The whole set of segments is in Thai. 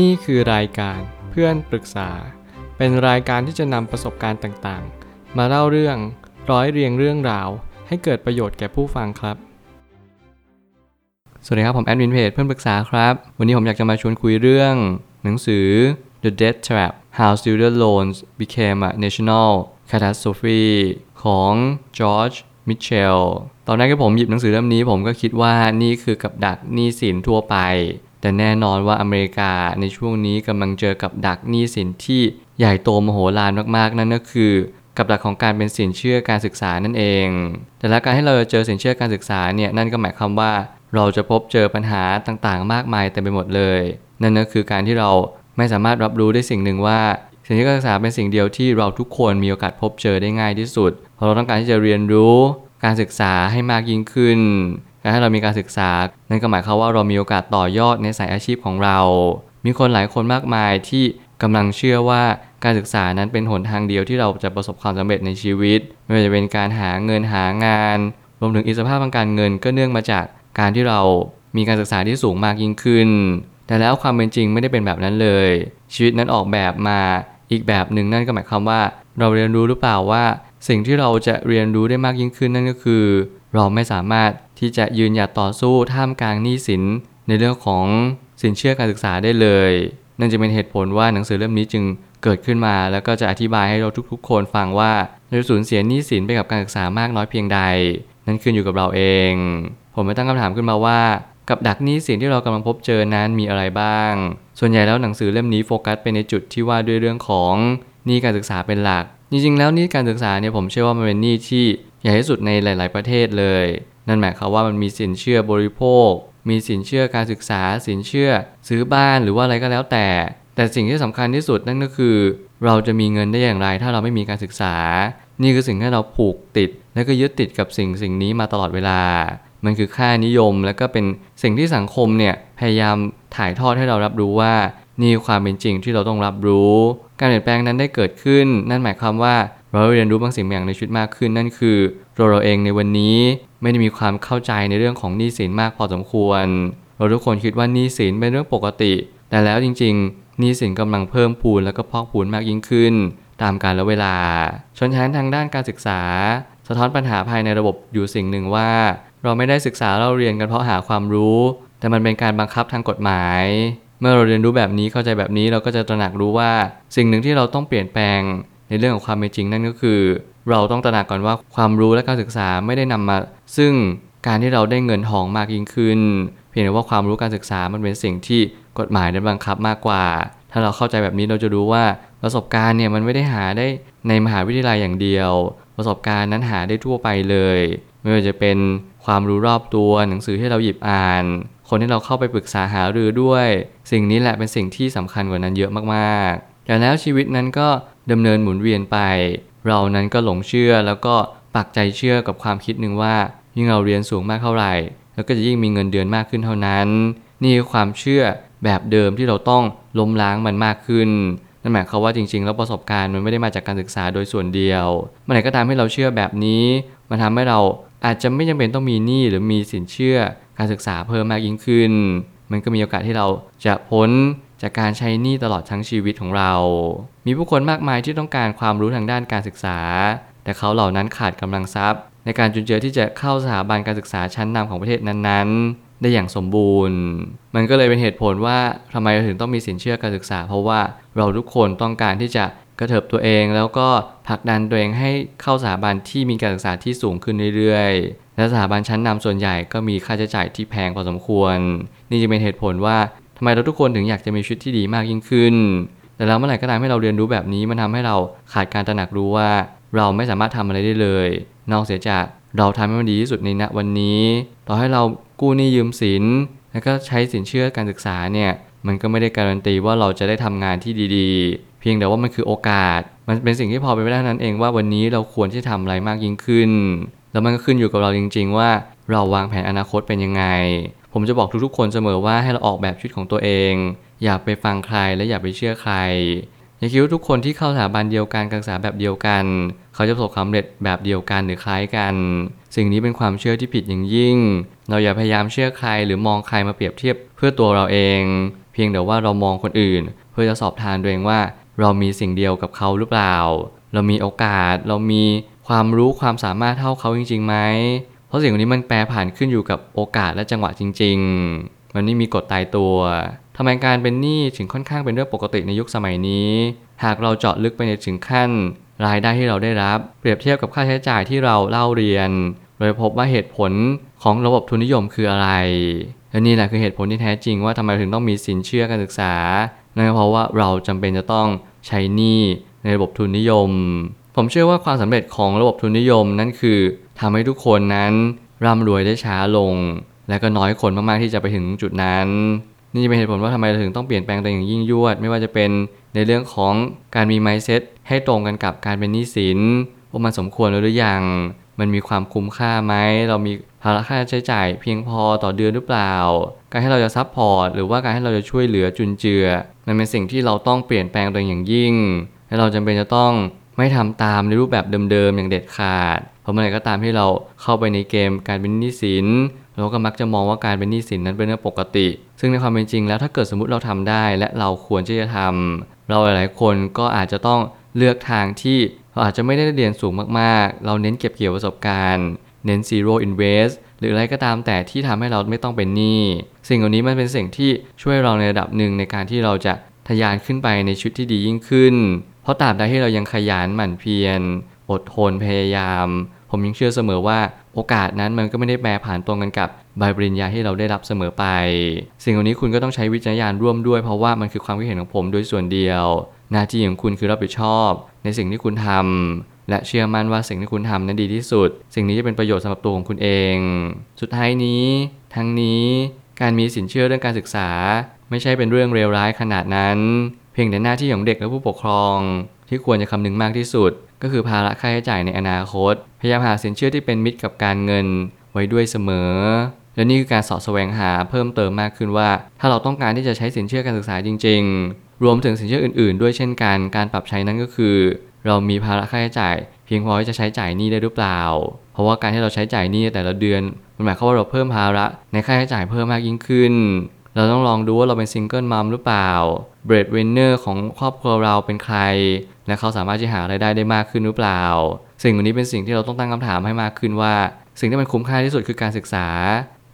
นี่คือรายการเพื่อนปรึกษา เป็นรายการที่จะนำประสบการณ์ต่างๆ มาเล่าเรื่องร้อยเรียงเรื่องราว ให้เกิดประโยชน์แก่ผู้ฟังครับ สวัสดีครับ ผมแอดมินเพจเพื่อนปรึกษาครับ วันนี้ผมอยากจะมาชวนคุยเรื่อง หนังสือ The Debt Trap How Student Loans Became a National Catastrophe ของ George Mitchell ตอนแรกที่ผมหยิบหนังสือเล่มนี้ผมก็คิดว่านี่คือกับดักหนี้สินทั่วไป แต่แน่นอนว่าอเมริกาในช่วงนี้กำลังเจอกับดักหนี้สินที่ใหญ่โตมโหฬารมากๆ นั่นก็คือกับดักของการเป็นสินเชื่อการศึกษานั่นเอง แต่ละการให้เราเจอสินเชื่อการศึกษาเนี่ยนั่นก็หมายความว่าเราจะพบเจอปัญหาต่างๆ มากมายเต็มไปหมดเลย นั่นก็คือการที่เราไม่สามารถรับรู้ได้สิ่งหนึ่งว่า สินเชื่อการศึกษาเป็นสิ่งเดียวที่เราทุกคนมีโอกาสพบเจอได้ง่ายที่สุด เพราะเราต้องการที่จะเรียนรู้การศึกษาให้มากยิ่งขึ้น การให้เรามีการศึกษา นั่นก็หมายความว่าเรามีโอกาสต่อยอดในสายอาชีพของเรา มีคนหลายคนมากมายที่กำลังเชื่อว่าการศึกษานั้นเป็นหนทางเดียวที่เราจะประสบความสำเร็จในชีวิต ไม่ว่าจะเป็นการหาเงินหางาน รวมถึงอิสรภาพทางการเงินก็เนื่องมาจากการที่เรามีการศึกษาที่สูงมากยิ่งขึ้น แต่แล้วความเป็นจริงไม่ได้เป็นแบบนั้นเลย ชีวิตนั้นออกแบบมาอีกแบบหนึ่งนั่นก็หมายความว่า เราเรียนรู้หรือเปล่าว่า สิ่งที่เราจะเรียนรู้ได้มากยิ่งขึ้นนั่นก็คือ เราไม่สามารถที่จะยืนหยัดต่อสู้ท่ามกลางหนี้สินในเรื่องของสินเชื่อการศึกษาได้เลย นั่นจะเป็นเหตุผลว่าหนังสือเล่มนี้จึงเกิดขึ้นมา แล้วก็จะอธิบายให้เราทุกๆ คนฟังว่าเราสูญเสียหนี้สินไปกับการศึกษามากน้อยเพียงใด นั่นขึ้นอยู่กับเราเอง ผมไม่ตั้งคำถามขึ้นมาว่า กับดักหนี้สินที่เรากำลังพบเจอนั้นมีอะไรบ้าง ส่วนใหญ่แล้วหนังสือเล่มนี้โฟกัสไปในจุดที่ว่าด้วยเรื่องของหนี้การศึกษาเป็นหลัก จริงๆ แล้วหนี้การศึกษาเนี่ยผมเชื่อว่ามันเป็นหนี้ที่ใหญ่ที่สุดในหลาย ๆประเทศเลย นั่นหมายความว่ามันมีสินเชื่อบริโภค มีสินเชื่อการศึกษา สินเชื่อซื้อบ้านหรือว่าอะไรก็แล้วแต่ แต่สิ่งที่สำคัญที่สุดนั่นก็คือ เราจะมีเงินได้อย่างไร ถ้าเราไม่มีการศึกษา นี่คือสิ่งที่เราผูกติด และก็ยึดติดกับสิ่งสิ่งนี้มาตลอดเวลา มันคือค่านิยมและก็เป็นสิ่งที่สังคมเนี่ยพยายามถ่ายทอดให้เรารับรู้ว่านี่ความเป็นจริงที่เราต้องรับรู้ การเปลี่ยนแปลงนั้นได้เกิดขึ้น นั่นหมายความว่าเราเรียนรู้บางสิ่งบางอย่างในชีวิตมากขึ้น นั่นคือตัวเราเองในวันนี้ ไม่ได้มีความเข้าใจในเรื่องของหนี้สินมากพอสมควร เราทุกคนคิดว่าหนี้สินเป็นเรื่องปกติ แต่แล้วจริงๆหนี้สินกำลังเพิ่มพูนแล้วก็พอกพูนมากยิ่งขึ้น ตามกาลเวลา ชนชั้นทางด้านการศึกษา สะท้อนปัญหาภายในระบบอยู่สิ่งหนึ่งว่า เราไม่ได้ศึกษาเราเรียนกันเพราะหาความรู้ แต่มันเป็นการบังคับทางกฎหมาย เมื่อเราเรียนรู้แบบนี้เข้าใจแบบนี้เราก็จะตระหนักรู้ว่า สิ่งหนึ่งที่เราต้องเปลี่ยนแปลงในเรื่องของความเป็นจริงนั่นก็คือ เราต้องตระหนักก่อนว่าความรู้และการศึกษาไม่ได้นำมา ซึ่งการที่เราได้เงินทองมากยิ่งขึ้น เพียงแต่ว่าความรู้การศึกษามันเป็นสิ่งที่กฎหมายได้บังคับมากกว่า ถ้าเราเข้าใจแบบนี้เราจะรู้ว่าประสบการณ์เนี่ยมันไม่ได้หาได้ในมหาวิทยาลัยอย่างเดียว ประสบการณ์นั้นหาได้ทั่วไปเลย ไม่ว่าจะเป็นความรู้รอบตัวหนังสือที่เราหยิบอ่าน คนที่เราเข้าไปปรึกษาหารือด้วย สิ่งนี้แหละเป็นสิ่งที่สำคัญกว่านั้นเยอะมากๆแต่แล้วชีวิตนั้นก็ดำเนินหมุนเวียนไป เรานั้นก็หลงเชื่อแล้วก็ปักใจเชื่อกับความคิดหนึ่งว่า ยิ่งเราเรียนสูงมากเท่าไหร่ แล้วก็จะยิ่งมีเงินเดือนมากขึ้นเท่านั้น นี่คือความเชื่อแบบเดิมที่เราต้องล้มล้างมันมากขึ้นนั่นหมายความว่าจริงๆ แล้วประสบการณ์มันไม่ได้มาจากการศึกษาโดยส่วนเดียวมื่อไหร่ก็ตามให้เราเชื่อแบบนี้ มันทำให้เราอาจจะไม่จำเป็นต้องมีหนี้หรือมีสินเชื่อการศึกษาเพิ่มมากยิ่งขึ้น มันก็มีโอกาสที่เราจะพ้น จากการใช้หนี้ตลอดทั้งชีวิตของเรา มีผู้คนมากมายที่ต้องการความรู้ทางด้านการศึกษา แต่เขาเหล่านั้นขาดกำลังทรัพย์ ในการจุนเจือที่จะเข้าสถาบันการศึกษาชั้นนำของประเทศนั้นๆ ได้อย่างสมบูรณ์ มันก็เลยเป็นเหตุผลว่าทำไมเราถึงต้องมีสินเชื่อการศึกษา เพราะว่าเราทุกคนต้องการที่จะกระเถิบตัวเองแล้วก็ผลักดันตัวเองให้เข้าสถาบันที่มีการศึกษาที่สูงขึ้นเรื่อยๆ และสถาบันชั้นนำส่วนใหญ่ก็มีค่าใช้จ่ายที่แพงพอสมควร นี่จะเป็นเหตุผลว่าำไมเราทุกคนถึงอยากจะมีชีวิตที่ดีมากยิ่งขึ้น แต่แล้วเมื่อไหร่ก็ตามให้เราเรียนรู้แบบนี้มันทาให้เราขาดการตระหนักรู้ว่า เราไม่สามารถทำอะไรได้เลย นอกเสียจากเราทำให้มันดีที่สุดในณวันนี้ ต่อให้เรากู้หนี้ยืมสิน แล้วก็ใช้สินเชื่อการศึกษาเนี่ยมันก็ไม่ได้การันตีว่าเราจะได้ทำงานที่ดีๆ เพียงแต่ว่ามันคือโอกาส มันเป็นสิ่งที่พอเป็นไปได้นั้นเองว่าวันนี้เราควรที่จะทำอะไรมากยิ่งขึ้น แล้วมันก็ขึ้นอยู่กับเราจริง ๆ ว่าเราวางแผนอนาคตเป็นยังไง ผมจะบอกทุกๆ คนเสมอว่าให้เราออกแบบชีวิตของตัวเอง อย่าไปฟังใครและอย่าไปเชื่อใคร อย่าคิดว่าทุกคนที่เข้าสถาบันเดียวกันการศึกษาแบบเดียวกัน เขาจะประสบความสำเร็จแบบเดียวกันหรือคล้ายกัน สิ่งนี้เป็นความเชื่อที่ผิดอย่างยิ่ง เราอย่าพยายามเชื่อใครหรือมองใครมาเปรียบเทียบเพื่อตัวเราเอง เพียงแต่ว่าเรามองคนอื่น เพื่อจะสอบทานตัวเองว่า เรามีสิ่งเดียวกับเขาหรือเปล่า เรามีโอกาส เรามีความรู้ความสามารถเท่าเขาจริงๆไหม เพราะสิ่งเหล่านี้มันแปรผันขึ้นอยู่กับโอกาสและจังหวะจริง ๆ มันไม่มีกฎตายตัวทำไมการเป็นหนี้ถึงค่อนข้างเป็นเรื่องปกติในยุคสมัยนี้ หากเราเจาะลึกไปในถึงขั้น รายได้ที่เราได้รับ เปรียบเทียบกับค่าใช้จ่ายที่เราเล่าเรียน โดยพบว่าเหตุผลของระบบทุนนิยมคืออะไรและนี่แหละคือเหตุผลที่แท้จริงว่าทำไมถึงต้องมีสินเชื่อการศึกษานั่นก็เพราะว่าเราจำเป็นจะต้องใช้หนี้ในระบบทุนนิยม ผมเชื่อว่าความสำเร็จของระบบทุนนิยมนั่นคือทำให้ทุกคนนั้นร่ำรวยได้ช้าลง และก็น้อยคนมากๆที่จะไปถึงจุดนั้น นี่จะเป็นเหตุผลว่าทำไมเราถึงต้องเปลี่ยนแปลงตัวเองอย่างยิ่งยวด ไม่ว่าจะเป็นในเรื่องของการมี mindset ให้ตรงกันกับการเป็นหนี้สินว่ามันสมควรหรือยัง มันมีความคุ้มค่าไหม เรามีภาระค่าใช้จ่ายเพียงพอต่อเดือนหรือเปล่า การให้เราจะซับพอร์ตหรือว่าการให้เราจะช่วยเหลือจุนเจือ มันเป็นสิ่งที่เราต้องเปลี่ยนแปลงตัวเองอย่างยิ่ง และเราจำเป็นจะต้อง ไม่ทำตามในรูปแบบเดิมๆอย่างเด็ดขาด เพราะเมื่อไหร่ก็ตามที่เราเข้าไปในเกมการเป็นหนี้สินเราก็มักจะมองว่าการเป็นหนี้สินนั้นเป็นเรื่องปกติ ซึ่งในความเป็นจริงแล้วถ้าเกิดสมมติเราทำได้ และเราควรที่จะทำเราหลายๆคนก็อาจจะต้องเลือกทางที่เราอาจจะไม่ได้เรียนสูงมากๆ เราเน้นเก็บเกี่ยวประสบการณ์ เน้น zero invest หรืออะไรก็ตามแต่ที่ทำให้เราไม่ต้องเป็นหนี้ สิ่งเหล่านี้มันเป็นสิ่งที่ช่วยเราในระดับหนึ่งในการที่เราจะทะยานขึ้นไปในชุดที่ดียิ่งขึ้น เพราะตราบใดที่เรายังขยันหมั่นเพียร อดทนพยายาม ผมยังเชื่อเสมอว่าโอกาสนั้นมันก็ไม่ได้แปรผ่านตรงกันกับใบปริญญาที่เราได้รับเสมอไป สิ่งเหล่านี้คุณก็ต้องใช้วิจารณญาณร่วมด้วยเพราะว่ามันคือความคิดเห็นของผมโดยส่วนเดียว หน้าที่ของคุณคือรับผิดชอบ ในสิ่งที่คุณทำและเชื่อมั่นว่าสิ่งที่คุณทำนั้นดีที่สุด สิ่งนี้จะเป็นประโยชน์สำหรับตัวของคุณเอง สุดท้ายนี้ ทั้งนี้การมีสินเชื่อเรื่องการศึกษา ไม่ใช่เป็นเรื่องเลวร้ายขนาดนั้น เพียงแต่หน้าที่ของเด็กและผู้ปกครอง ที่ควรจะคำนึงมากที่สุด ก็คือภาระค่าใช้จ่ายในอนาคต พยายามหาสินเชื่อที่เป็นมิตรกับการเงินไว้ด้วยเสมอ และนี่คือการสอดแสวงหาเพิ่มเติมมากขึ้นว่า ถ้าเราต้องการที่จะใช้สินเชื่อการศึกษาจริง ๆ รวมถึงสินเชื่ออื่น ๆ ด้วยเช่นกันการปรับใช้นั้นก็คือ เรามีภาระค่าใช้จ่าย เพียงพอที่จะใช้จ่ายนี้ได้หรือเปล่า เพราะว่าการที่เราใช้จ่ายนี้แต่ละเดือนมันหมายความว่าเราเพิ่มภาระในค่าใช้จ่ายเพิ่มมากยิ่งขึ้น เราต้องลองดูว่าเราเป็น single mom หรือเปล่า breadwinner ของครอบครัวเราเป็นใคร และเขาสามารถจะหารายได้ได้มากขึ้นหรือเปล่า สิ่งเหล่านี้เป็นสิ่งที่เราต้องตั้งคำถามให้มากขึ้นว่า สิ่งที่มันคุ้มค่าที่สุดคือการศึกษา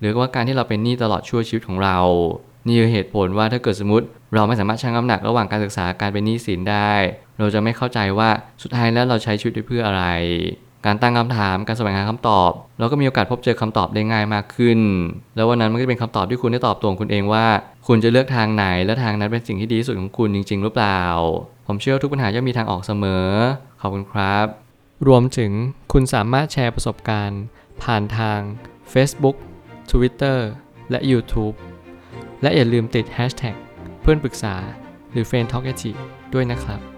หรือว่าการที่เราเป็นหนี้ตลอดชั่วชีวิตของเรา นี่คือเหตุผลว่าถ้าเกิดสมมติ เราไม่สามารถชั่งน้ำหนักระหว่างการศึกษาการเป็นหนี้สินได้ เราจะไม่เข้าใจว่าสุดท้ายแล้วเราใช้ชีวิตเพื่ออะไร การตั้งคำถามการแสวงหาคำตอบ เราก็มีโอกาสพบเจอคำตอบได้ง่ายมากขึ้น แล้ววันนั้นมันก็จะเป็นคำตอบที่คุณได้ตอบตัวงคุณเองว่า คุณจะเลือกทางไหนและทางนั้นเป็นสิ่งที่ดีที่สุดของคุณจริง ๆ หรือเปล่า ผมเชื่อทุกปัญหาย่อมมีทางออกเสมอ ขอบคุณครับ รวมถึงคุณสามารถแชร์ประสบการณ์ ผ่านทาง Facebook Twitter และ YouTube และอย่าลืมติด Hashtag เพื่อนปรึกษาหรือ f r ร e n d t a l k a ด้วยนะครับ